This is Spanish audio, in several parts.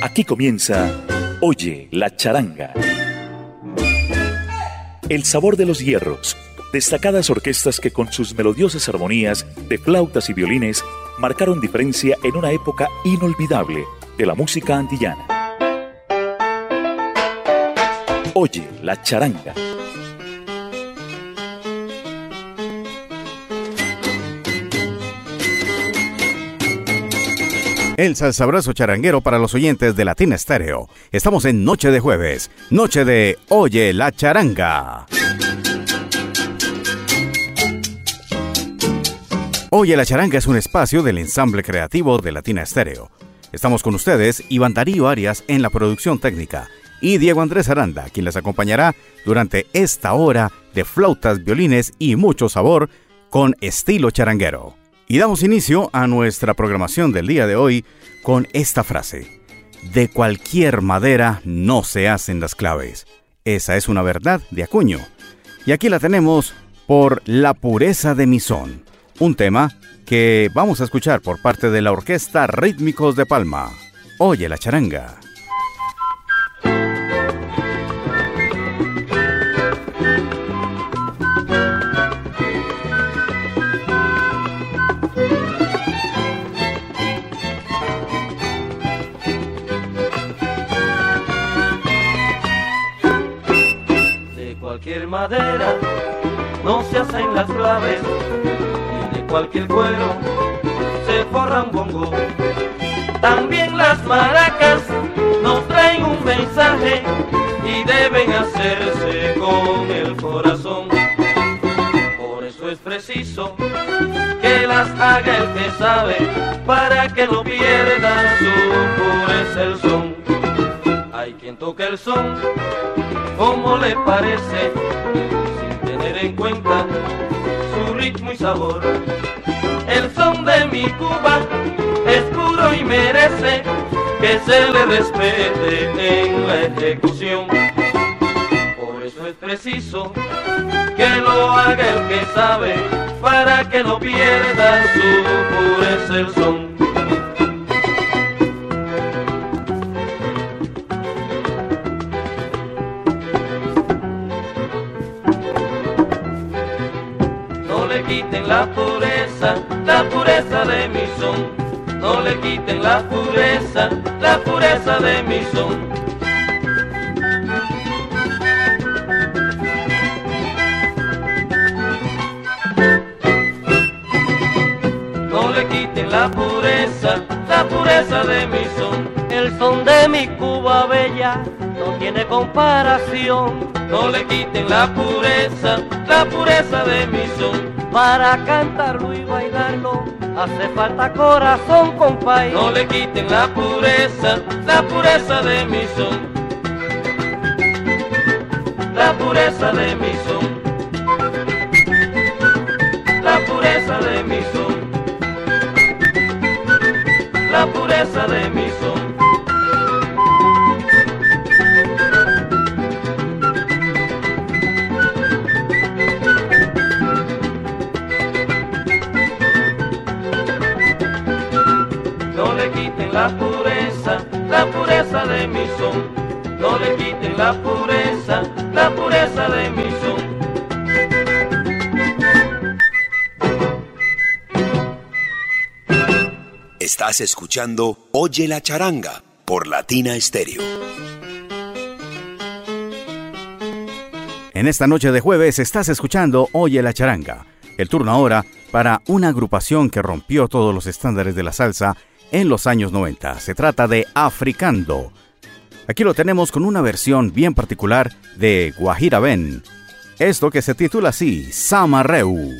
Aquí comienza Oye la charanga. El sabor de los hierros, destacadas orquestas que con sus melodiosas armonías de flautas y violines marcaron diferencia en una época inolvidable de la música antillana. Oye la charanga El salsabrazo charanguero para los oyentes de Latina Estéreo. Estamos en Noche de Jueves, Noche de Oye la Charanga. Oye la Charanga es un espacio del ensamble creativo de Latina Estéreo. Estamos con ustedes, Iván Darío Arias en la producción técnica y Diego Andrés Aranda, quien les acompañará durante esta hora de flautas, violines y mucho sabor con estilo charanguero. Y damos inicio a nuestra programación del día de hoy con esta frase. De cualquier madera no se hacen las claves. Esa es una verdad de Acuño. Y aquí la tenemos por La pureza de mi son, un tema que vamos a escuchar por parte de la Orquesta Rítmicos de Palma. Oye la charanga. Madera no se hacen las claves y de cualquier cuero se forra un bongo. También las maracas nos traen un mensaje y deben hacerse con el corazón. Por eso es preciso que las haga el que sabe para que no pierda su pureza el son. Hay quien toque el son como le parece, sin tener en cuenta su ritmo y sabor. El son de mi Cuba es puro y merece que se le respete en la ejecución. Por eso es preciso que lo haga el que sabe para que no pierda su pureza el son. La pureza, la pureza de mi son. No le quiten la pureza, la pureza de mi son. No le quiten la pureza, la pureza de mi son. El son de mi Cuba bella no tiene comparación. No le quiten la pureza, la pureza de mi son para cantarlo y bailarlo hace falta corazón, compay. No le quiten la pureza, la pureza de mi son. La pureza de mi son. Pureza de mi son. No le quiten la pureza, la pureza de mi son. Estás escuchando Oye la charanga por Latina Stereo. En esta noche de jueves estás escuchando Oye la charanga. El turno ahora para una agrupación que rompió todos los estándares de la salsa en los años 90. Se trata de Africando. Aquí lo tenemos con una versión bien particular de Guajira Ben. Esto que se titula así, Samarreu.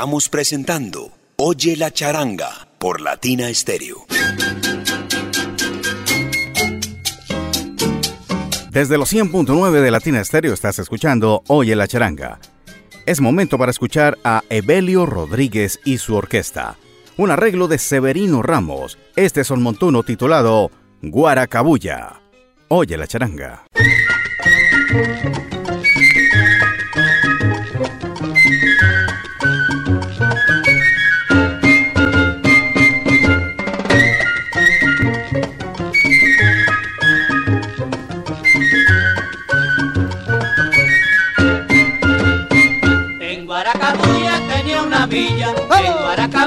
Estamos presentando Oye la charanga por Latina Estéreo. Desde los 100.9 de Latina Estéreo estás escuchando Oye la charanga. Es momento para escuchar a Evelio Rodríguez y su orquesta. Un arreglo de Severino Ramos. Este son montuno titulado Guaracabulla. Oye la charanga.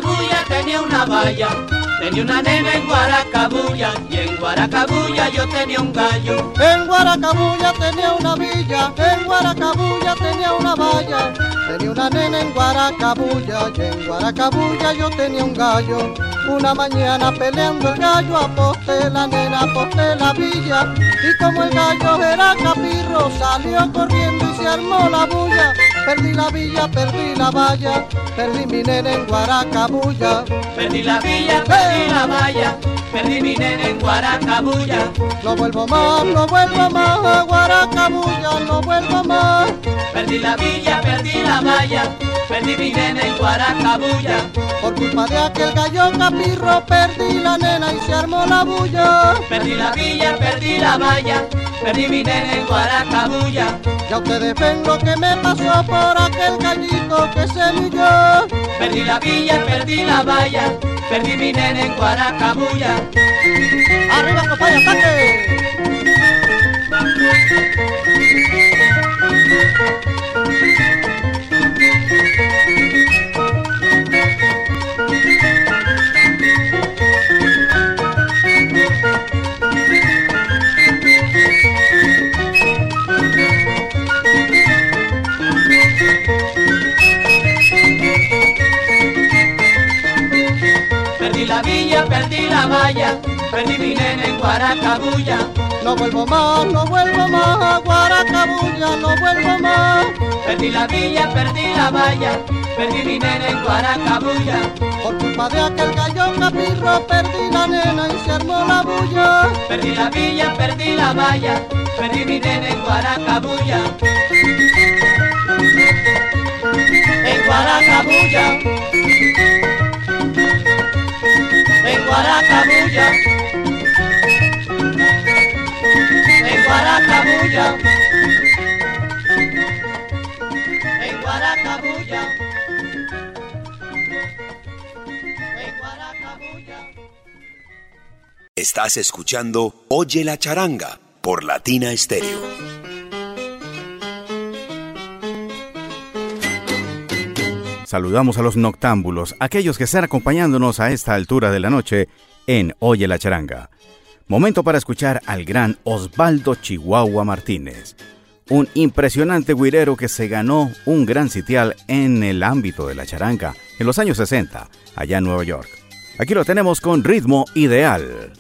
Guaracabuya tenía una valla, tenía una nena en Guaracabuya y en Guaracabuya yo tenía un gallo. En Guaracabuya tenía una villa, en Guaracabuya tenía una valla, tenía una nena en Guaracabuya y en Guaracabuya yo tenía un gallo. Una mañana peleando el gallo, aposté la nena, aposté la villa, y como el gallo era capirro, salió corriendo y se armó la bulla. Perdí la villa, perdí la valla, perdí mi nena en Guaracabuya. Perdí la villa, perdí la valla, perdí mi nena en Guaracabuya. No vuelvo más, no vuelvo más a Guaracabuya, no vuelvo más. Perdí la villa, perdí la valla, perdí mi nena en Guaracabuya. Por culpa de aquel gallo capirro perdí la nena y se armó la bulla. Perdí la villa, perdí la valla, perdí mi nena en Guaracabuya. Ya ustedes ven lo que me pasó por aquel gallito que se humilló. Perdí la villa, perdí la valla, perdí mi nena en Guaracabuya. ¡Arriba, copaya, ataque! Perdí la villa, perdí la valla, perdí mi nena en Guaracabuya. No vuelvo más, no vuelvo más a Guaracabuya, no vuelvo más. Perdí la villa, perdí la valla, perdí mi nena en Guaracabuya. Por culpa de aquel gallo capirro perdí la nena y se armó la bulla. Perdí la villa, perdí la valla, perdí mi nena en Guaracabuya. En Guaracabuya. En Guaracabuya. En Guaracabuya. En Guaracabuya. En Guaracabuya. Estás escuchando Oye la charanga por Latina Estéreo. Saludamos a los noctámbulos, aquellos que están acompañándonos a esta altura de la noche en Oye la charanga. Momento para escuchar al gran Osvaldo Chihuahua Martínez, un impresionante guirero que se ganó un gran sitial en el ámbito de la charanga en los años 60, allá en Nueva York. Aquí lo tenemos con ritmo ideal.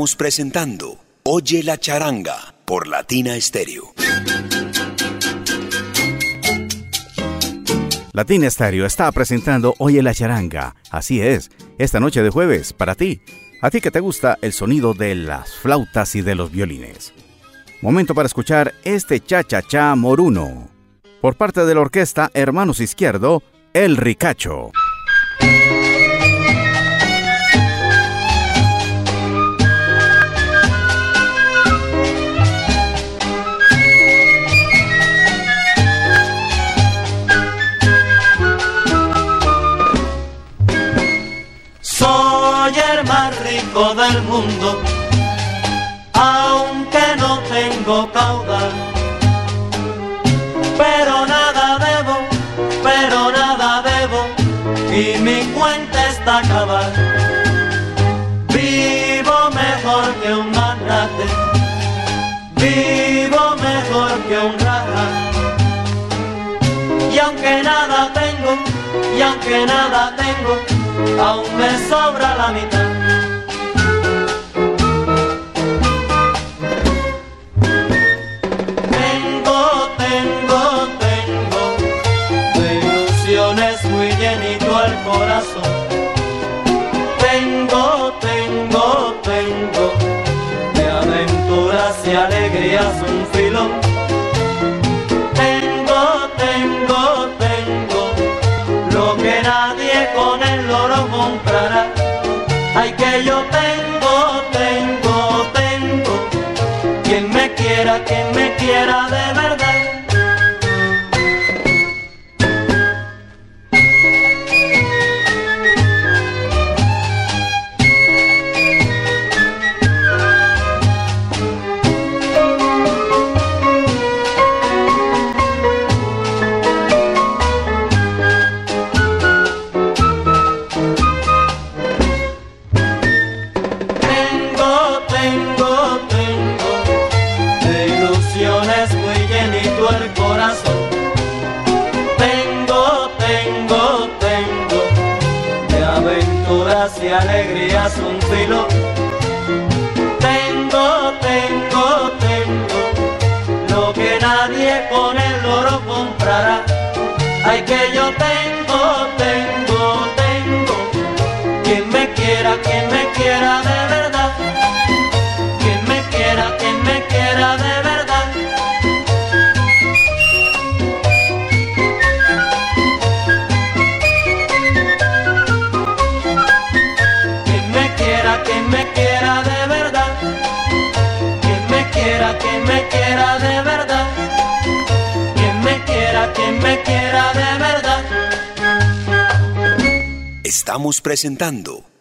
Presentando Oye la charanga por Latina Stereo. Latina Stereo está presentando Oye la charanga. Así es, esta noche de jueves, para ti. A ti que te gusta el sonido de las flautas y de los violines. Momento para escuchar este cha-cha-cha moruno. Por parte de la orquesta Hermanos Izquierdo, El Ricacho. Aunque no tengo caudal. Pero nada debo, pero nada debo, y mi cuenta está acabada. Vivo mejor que un magnate, vivo mejor que un raja. Y aunque nada tengo, y aunque nada tengo, aún me sobra la mitad.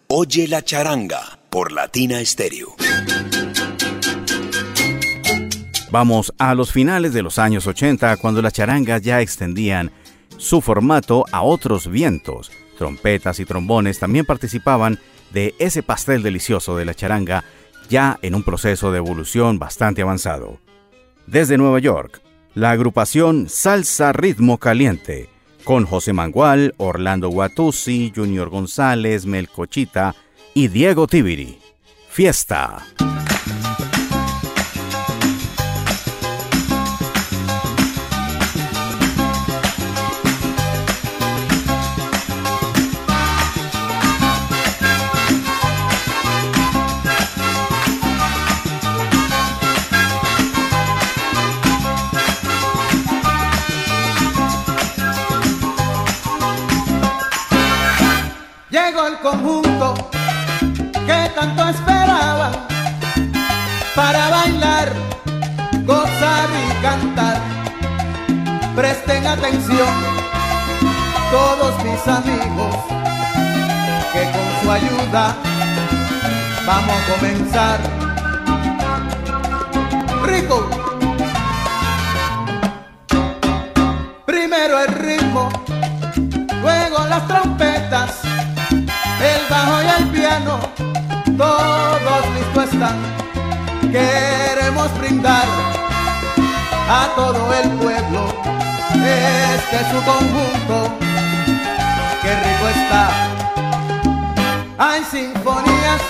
Oye la charanga por Latina Stereo. Vamos a los finales de los años 80 cuando las charangas ya extendían su formato a otros vientos. Trompetas y trombones también participaban de ese pastel delicioso de la charanga ya en un proceso de evolución bastante avanzado. Desde Nueva York, la agrupación Salsa Ritmo Caliente con José Mangual, Orlando Guatuzzi, Junior González, Melcochita y Diego Tibiri. Fiesta. Presten atención todos mis amigos, que con su ayuda vamos a comenzar. Rico. Primero el ritmo, luego las trompetas, el bajo y el piano todos listos están. Queremos brindar a todo el pueblo este es su conjunto, qué rico está. Hay sinfonías,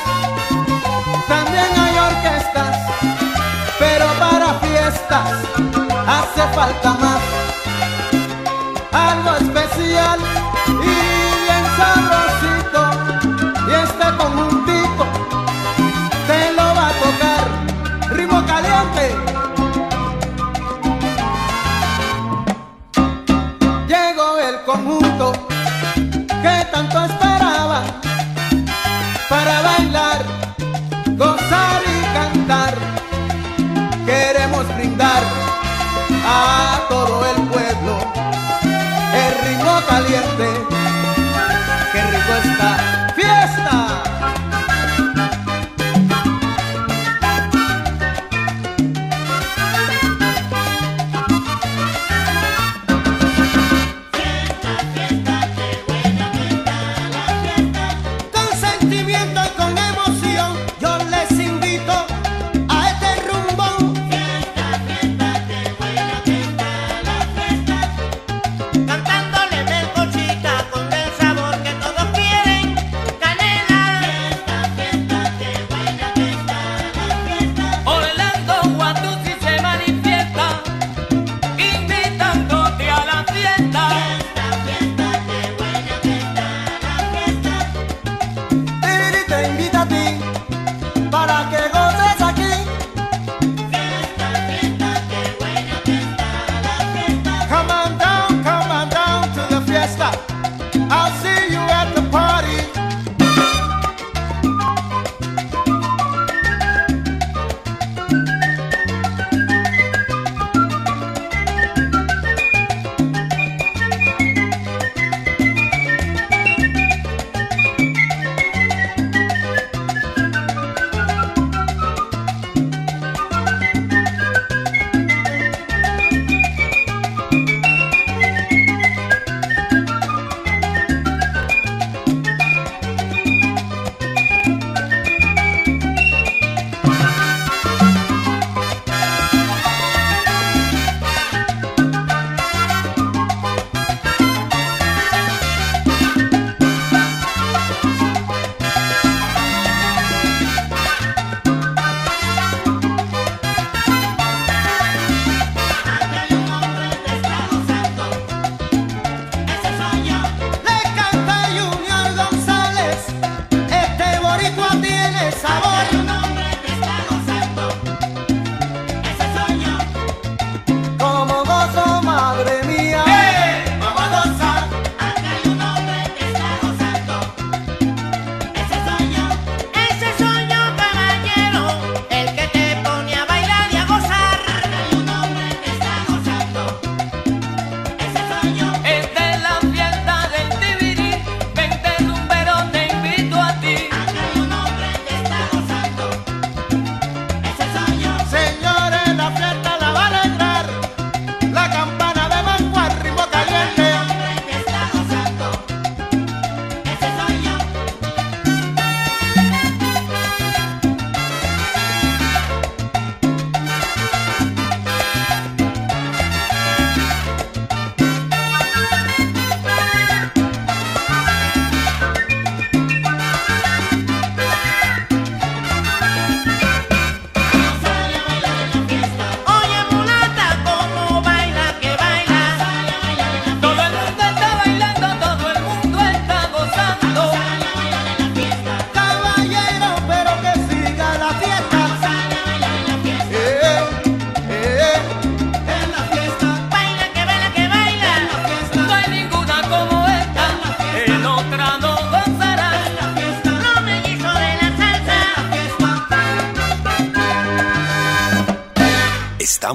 también hay orquestas, pero para fiestas hace falta más. Algo especial.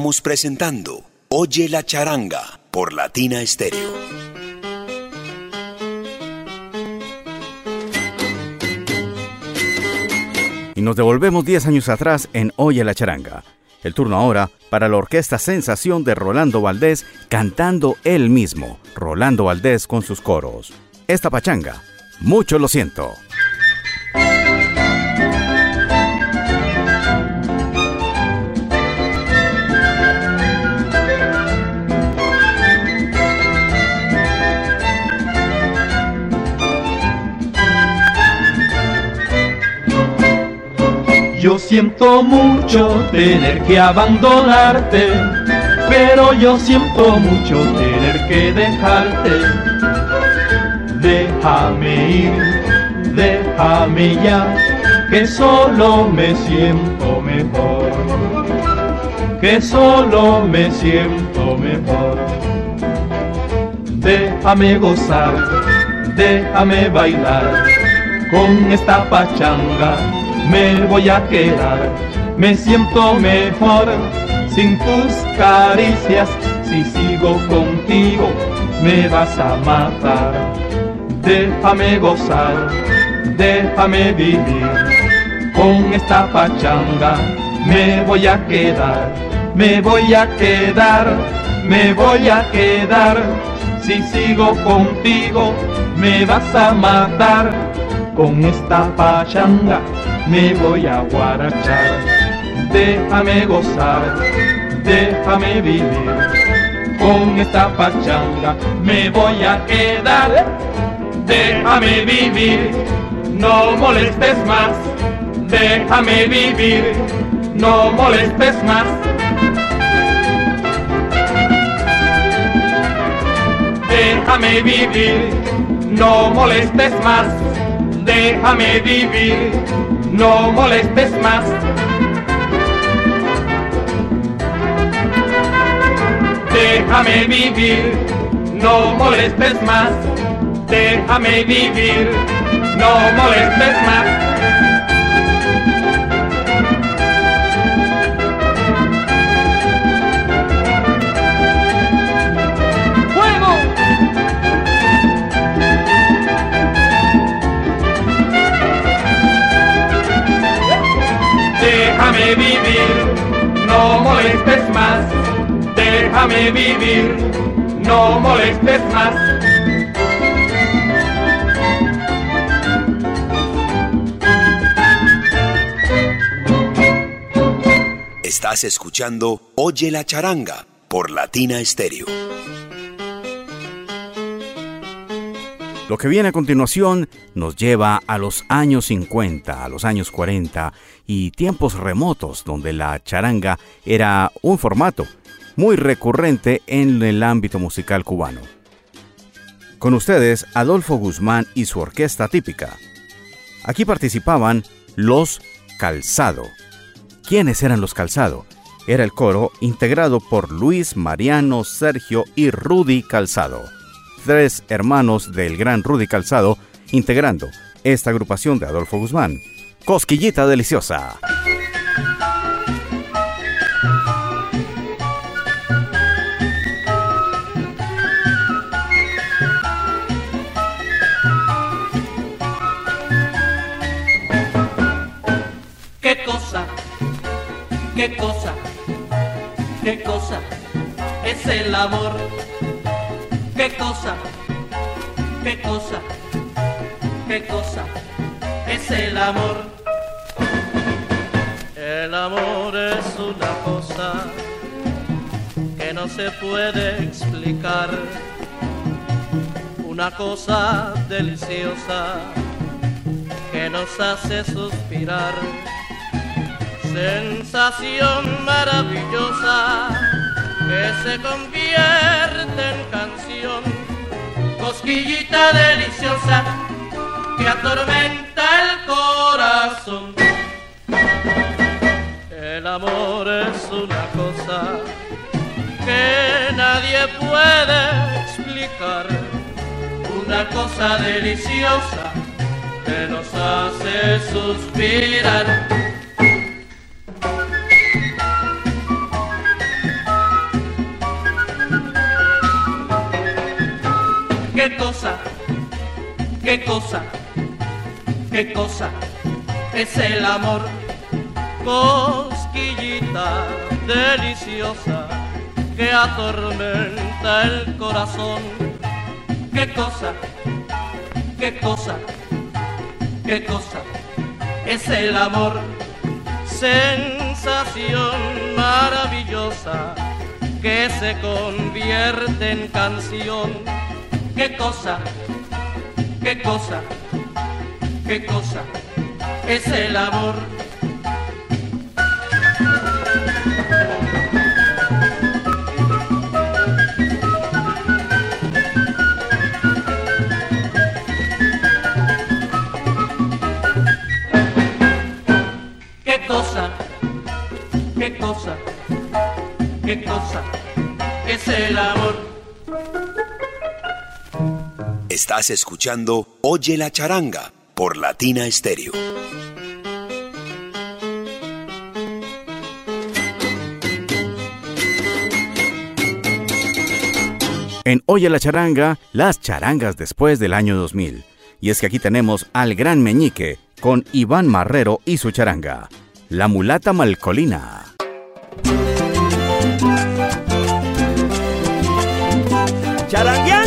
estamos presentando Oye la charanga por Latina Estéreo. Y nos devolvemos 10 años atrás en Oye la charanga. El turno ahora para la orquesta Sensación de Rolando Valdés cantando él mismo, Rolando Valdés con sus coros. Esta pachanga, mucho lo siento. siento mucho tener que abandonarte, pero yo siento mucho tener que dejarte. Déjame ir, déjame ya, que solo me siento mejor, que solo me siento mejor. Déjame gozar, déjame bailar con esta pachanga me voy a quedar, me siento mejor sin tus caricias, si sigo contigo me vas a matar. Déjame gozar, déjame vivir, con esta pachanga me voy a quedar, me voy a quedar, me voy a quedar. Si sigo contigo me vas a matar, con esta pachanga me voy a guarachar déjame gozar, déjame vivir. Con esta pachanga me voy a quedar, déjame vivir, no molestes más, déjame vivir, no molestes más. Déjame vivir, no molestes más, déjame vivir, no molestes más. déjame vivir, no molestes más, déjame vivir, no molestes más. Vivir, no molestes más déjame vivir, no molestes más. Estás escuchando Oye la charanga por Latina Stereo. Lo que viene a continuación nos lleva a los años 50, a los años 40 y tiempos remotos donde la charanga era un formato muy recurrente en el ámbito musical cubano. Con ustedes, Adolfo Guzmán y su orquesta típica. Aquí participaban los Calzado. ¿Quiénes eran los Calzado? Era el coro integrado por Luis, Mariano, Sergio y Rudy Calzado. Tres hermanos del gran Rudy Calzado integrando esta agrupación de Adolfo Guzmán. Cosquillita deliciosa. qué cosa, qué cosa es el amor, qué cosa, qué cosa, qué cosa es el amor. El amor es una cosa que no se puede explicar, una cosa deliciosa que nos hace suspirar. Sensación maravillosa que se convierte en canción, cosquillita deliciosa que atormenta el corazón. El amor es una cosa que nadie puede explicar, una cosa deliciosa que nos hace suspirar qué cosa, qué cosa es el amor. Cosquillita deliciosa que atormenta el corazón. Qué cosa, qué cosa, qué cosa es el amor. Sensación maravillosa que se convierte en canción qué cosa, qué cosa, qué cosa es el amor. Qué cosa, qué cosa, qué cosa es el amor. Estás escuchando Oye la charanga por Latina Stereo. En Oye la charanga, las charangas después del año 2000. Y es que aquí tenemos al gran meñique con Iván Marrero y su charanga, la mulata malcolina. ¡Charanguea!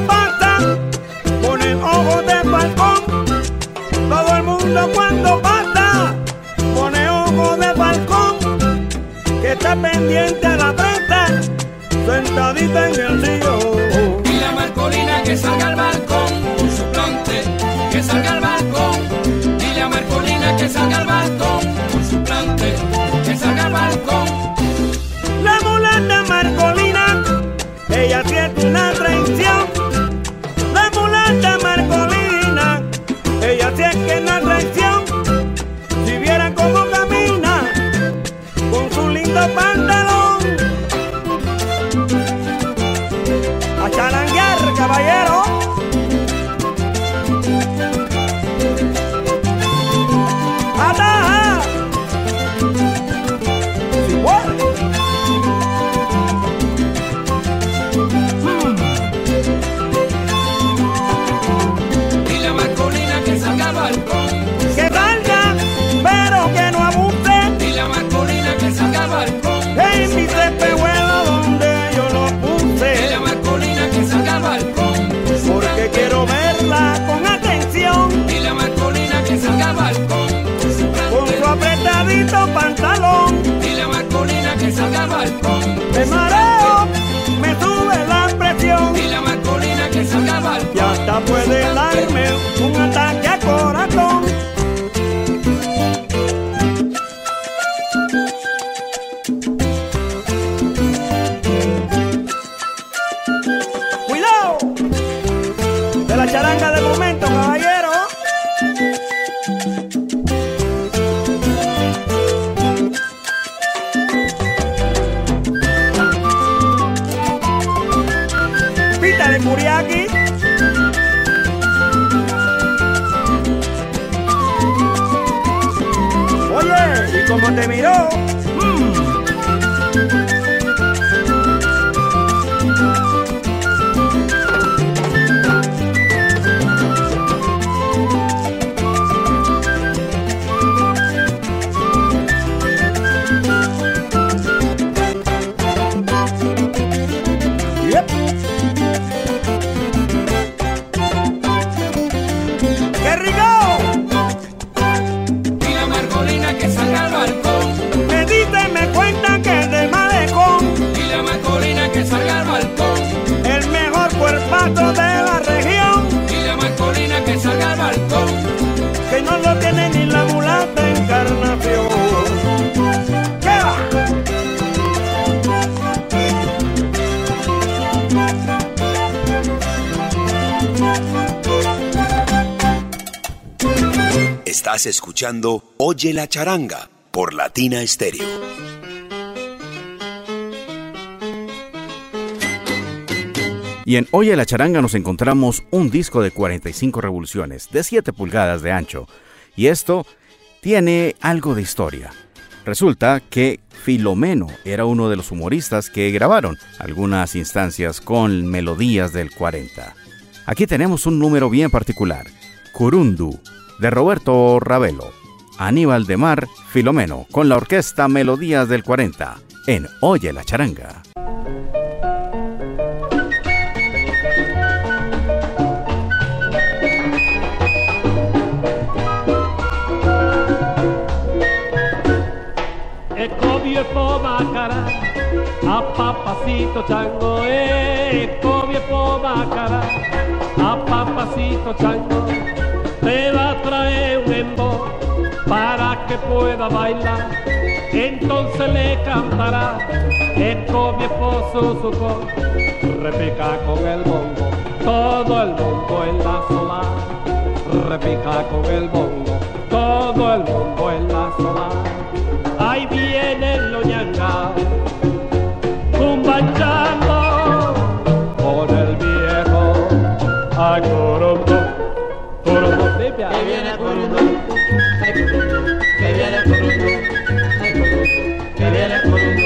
papá. cantar Oye la charanga por Latina Stereo. Y en Oye la charanga nos encontramos un disco de 45 revoluciones, de 7 pulgadas de ancho. Y esto tiene algo de historia. Resulta que Filomeno era uno de los humoristas que grabaron algunas instancias con melodías del 40. Aquí tenemos un número bien particular, Curundu, de Roberto Ravelo. Aníbal de Mar, Filomeno, con la orquesta Melodías del 40, en Oye la Charanga. A papacito chango, ecobio cara, a papacito chango, te va a traer un embo para que pueda bailar, entonces le cantará, eco mi esposo suco, repica con el bongo, todo el mundo en la sola, repica con el bongo, todo el mundo en la sola ahí que viene corondo, ay corondo, que viene corondo, ay corondo, que viene corondo,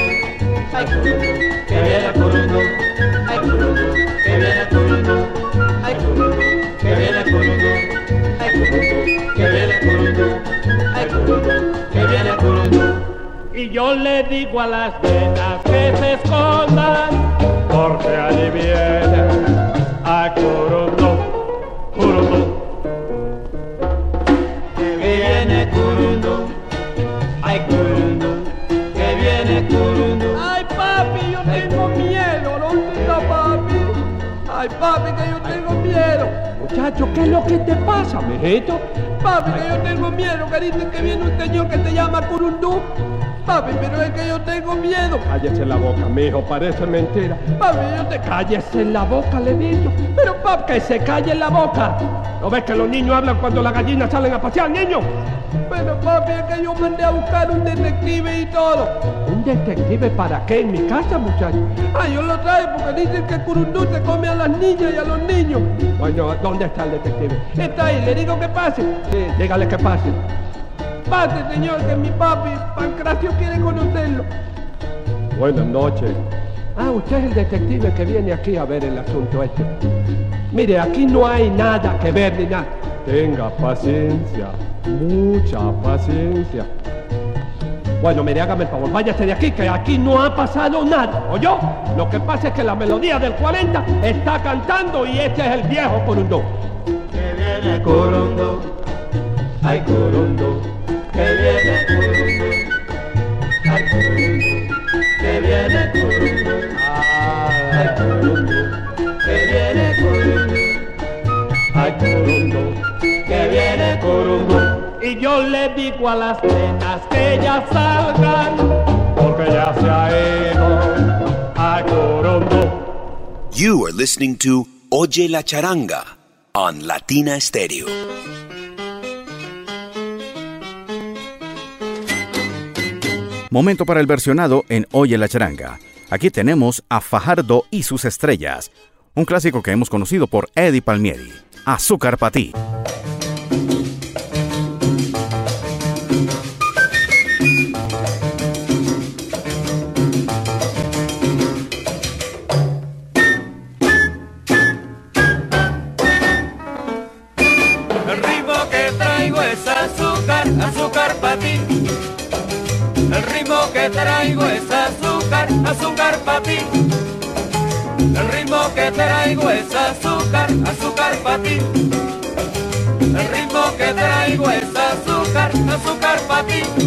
ay corondo, que viene corondo, ay corondo, que viene corondo, ay corondo, que viene corondo, ay corondo, que viene corondo, ay corondo, que viene corondo. Y yo le digo a las nenas que se escondan, porque allí viene a Curundo, ay que viene Curundo. Ay, papi, yo tengo miedo, ¿dónde está papi? Ay, papi, que yo tengo miedo. Muchacho, ¿qué es lo que te pasa, mijito? Papi, que yo tengo miedo, dicen que viene un señor que se llama Curundú. Papi, pero es que yo tengo miedo. Cállese la boca, mijo, parece mentira. Papi, yo te... Cállese en la boca, le digo. Pero papi, Que se calle la boca. ¿No ves que los niños hablan cuando las gallinas salen a pasear, niño? pero papi, es que yo mandé a buscar un detective y todo. ¿Un detective para qué en mi casa, muchacho? Ah, yo lo traigo porque dicen que Curundú se come a las niñas y a los niños. Bueno, ¿dónde está el detective? Está ahí, le digo que pase. Sí, dígale que pase. Pase, señor, que mi papi, Pancracio, quiere conocerlo. Buenas noches. Ah, usted es el detective que viene aquí a ver el asunto este. Mire, aquí no hay nada que ver ni nada. Tenga paciencia, mucha paciencia. Bueno, mire, hágame el favor, váyase de aquí, que aquí no ha pasado nada, ¿oyó? Lo que pasa es que la melodía del 40 está cantando y este es el viejo Corundo. Que viene Curundo, ay Curundo, que viene ay que viene ay que viene ay que viene. Y yo le digo a las nenas que ya salgan, porque ya se ha ido a Corundo. You are listening to Oye la Charanga on Latina Stereo. Momento para el versionado en Oye la Charanga. Aquí tenemos a Fajardo y sus estrellas, un clásico que hemos conocido por Eddie Palmieri. Azúcar para. Que traigo es azúcar, azúcar para ti. El ritmo que traigo es azúcar, azúcar para ti. El ritmo que traigo es azúcar, azúcar para ti.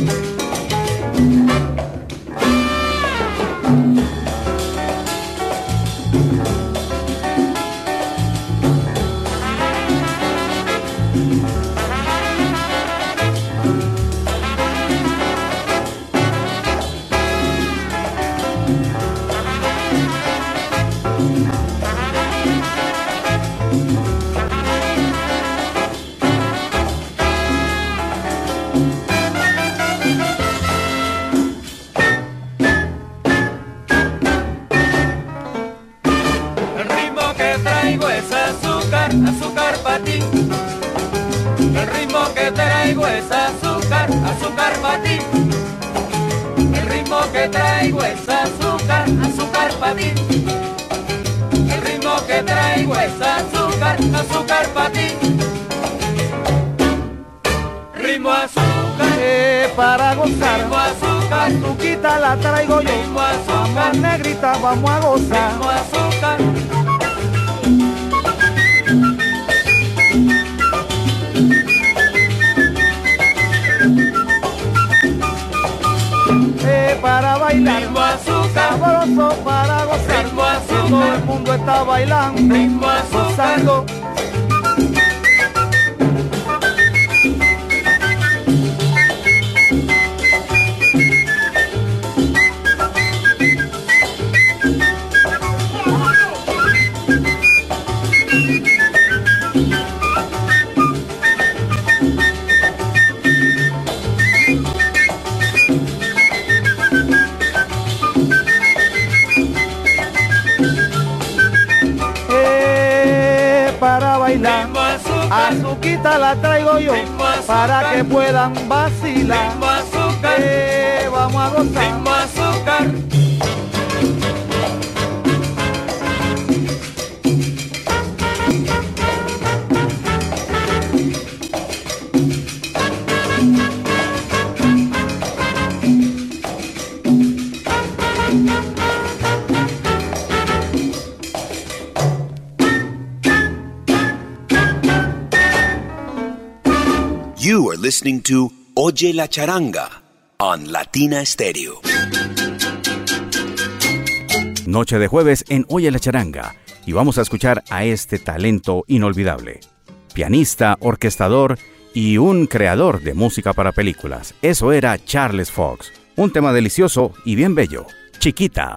vacilar. Limbo azúcar. Eh, vamos a gozar. Limbo azúcar. listening to Oye la Charanga on Latina Stereo. Noche de jueves en Oye la Charanga y vamos a escuchar a este talento inolvidable. Pianista, orquestador y un creador de música para películas. Eso era Charles Fox. Un tema delicioso y bien bello. Chiquita.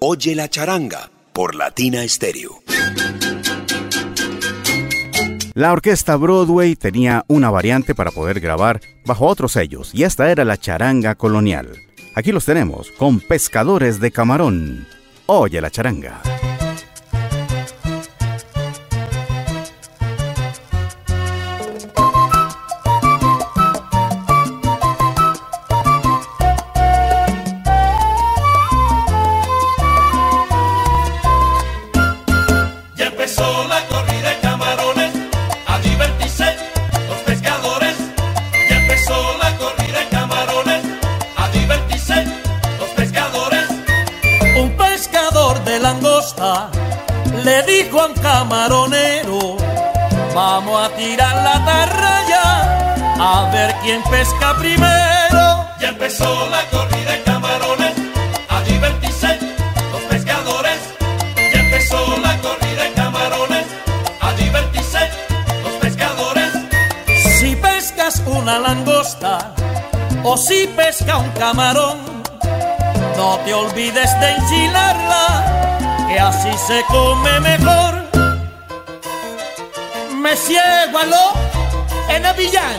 Oye la charanga por Latina Stereo. La orquesta Broadway tenía una variante para poder grabar bajo otros sellos y esta era la charanga colonial. Aquí los tenemos con Pescadores de Camarón. Oye la charanga. camarón. No te olvides de enchilarla, que así se come mejor. Me ciego en Avillán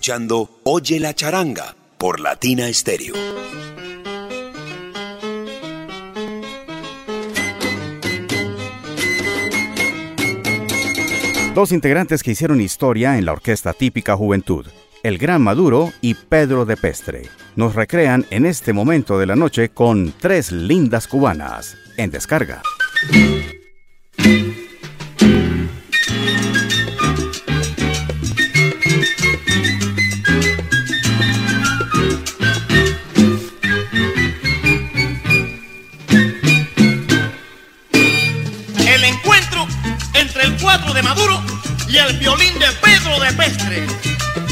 escuchando Oye la charanga por Latina Stereo. Dos integrantes que hicieron historia en la orquesta típica Juventud, el Gran Maduro y Pedro de Pestre, nos recrean en este momento de la noche con tres lindas cubanas en descarga. El violín de Pedro de Pestre.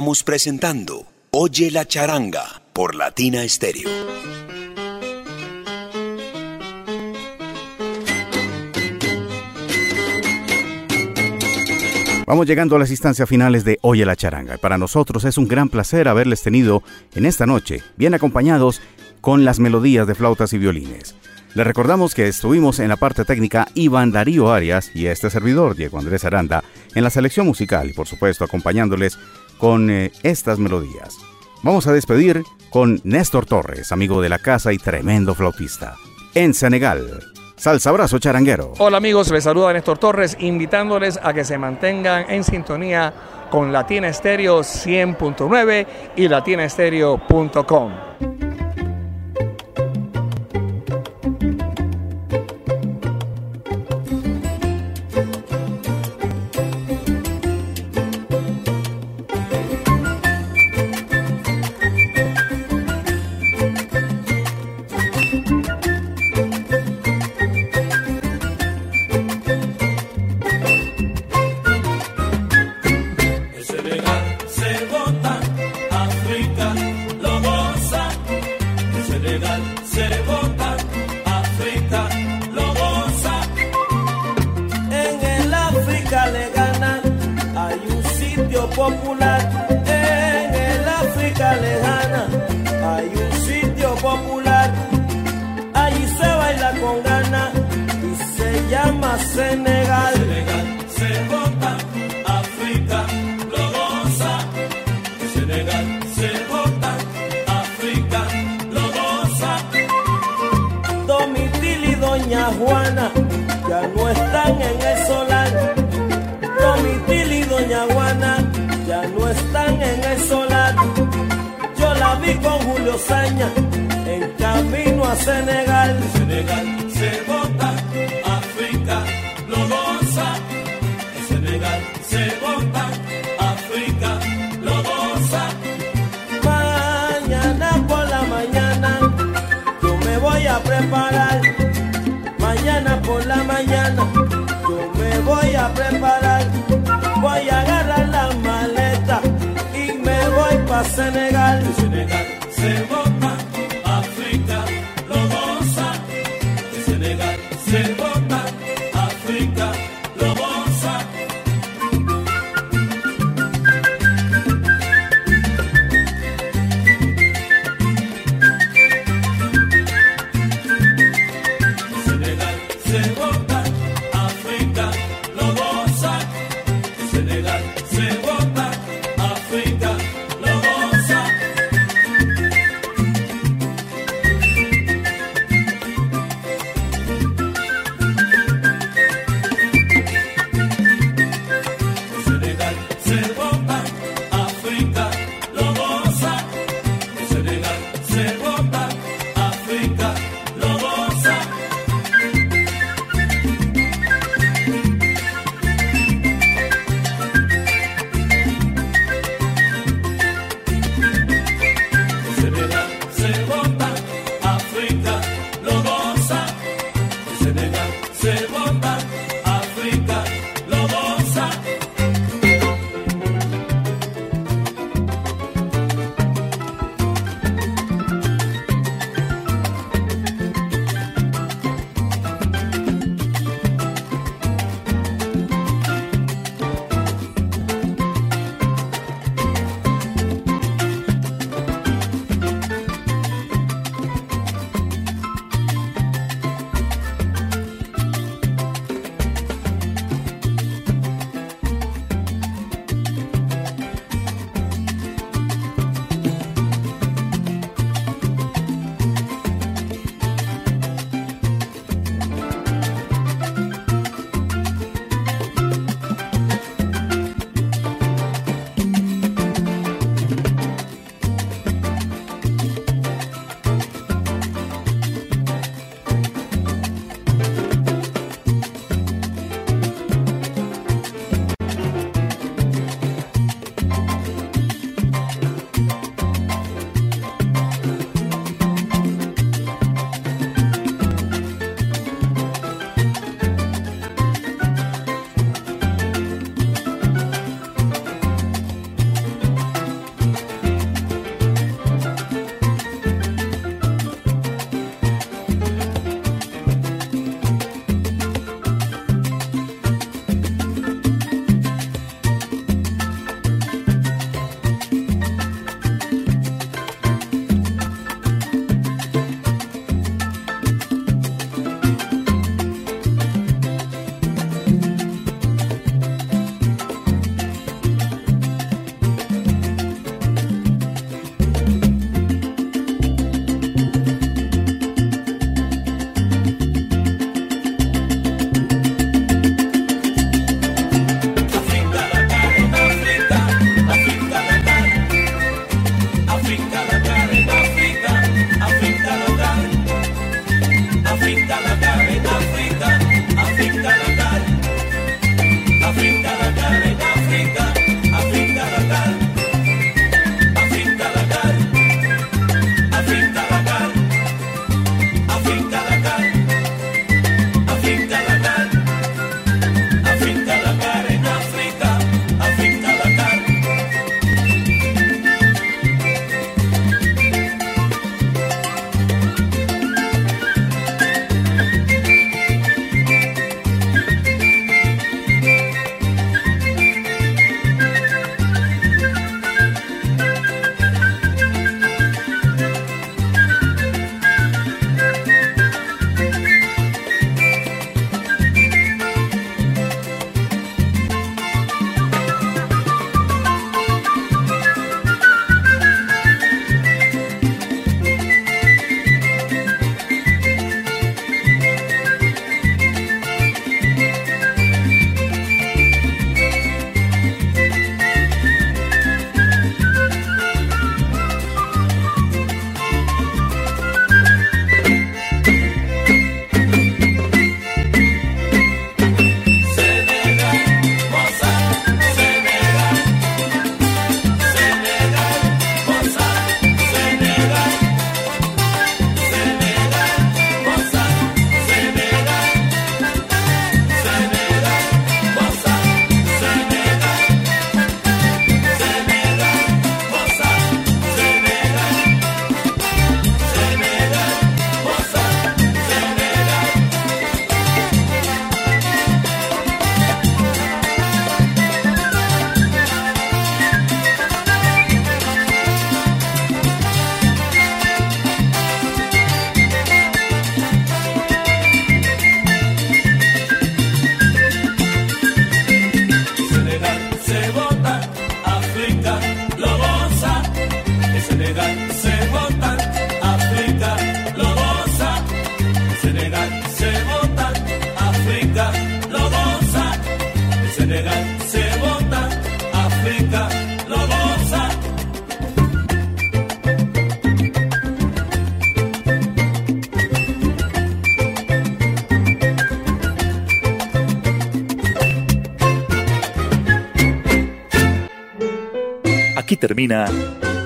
Estamos presentando Oye la charanga por Latina Stereo. Vamos llegando a las instancias finales de Oye la charanga. Para nosotros es un gran placer haberles tenido en esta noche, bien acompañados con las melodías de flautas y violines. Les recordamos que estuvimos en la parte técnica Iván Darío Arias y este servidor, Diego Andrés Aranda, en la selección musical y por supuesto acompañándoles con eh, estas melodías. Vamos a despedir con Néstor Torres, amigo de la casa y tremendo flautista. En Senegal, Salsa Abrazo Charanguero. Hola amigos, les saluda Néstor Torres, invitándoles a que se mantengan en sintonía con Latina Estéreo 100.9 y latinaestereo.com.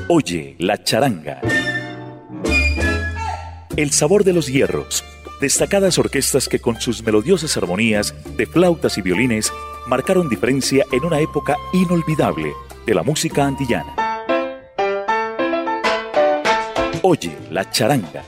Oye la charanga. El sabor de los hierros. Destacadas orquestas que con sus melodiosas armonías de flautas y violines marcaron diferencia en una época inolvidable de la música antillana. Oye la charanga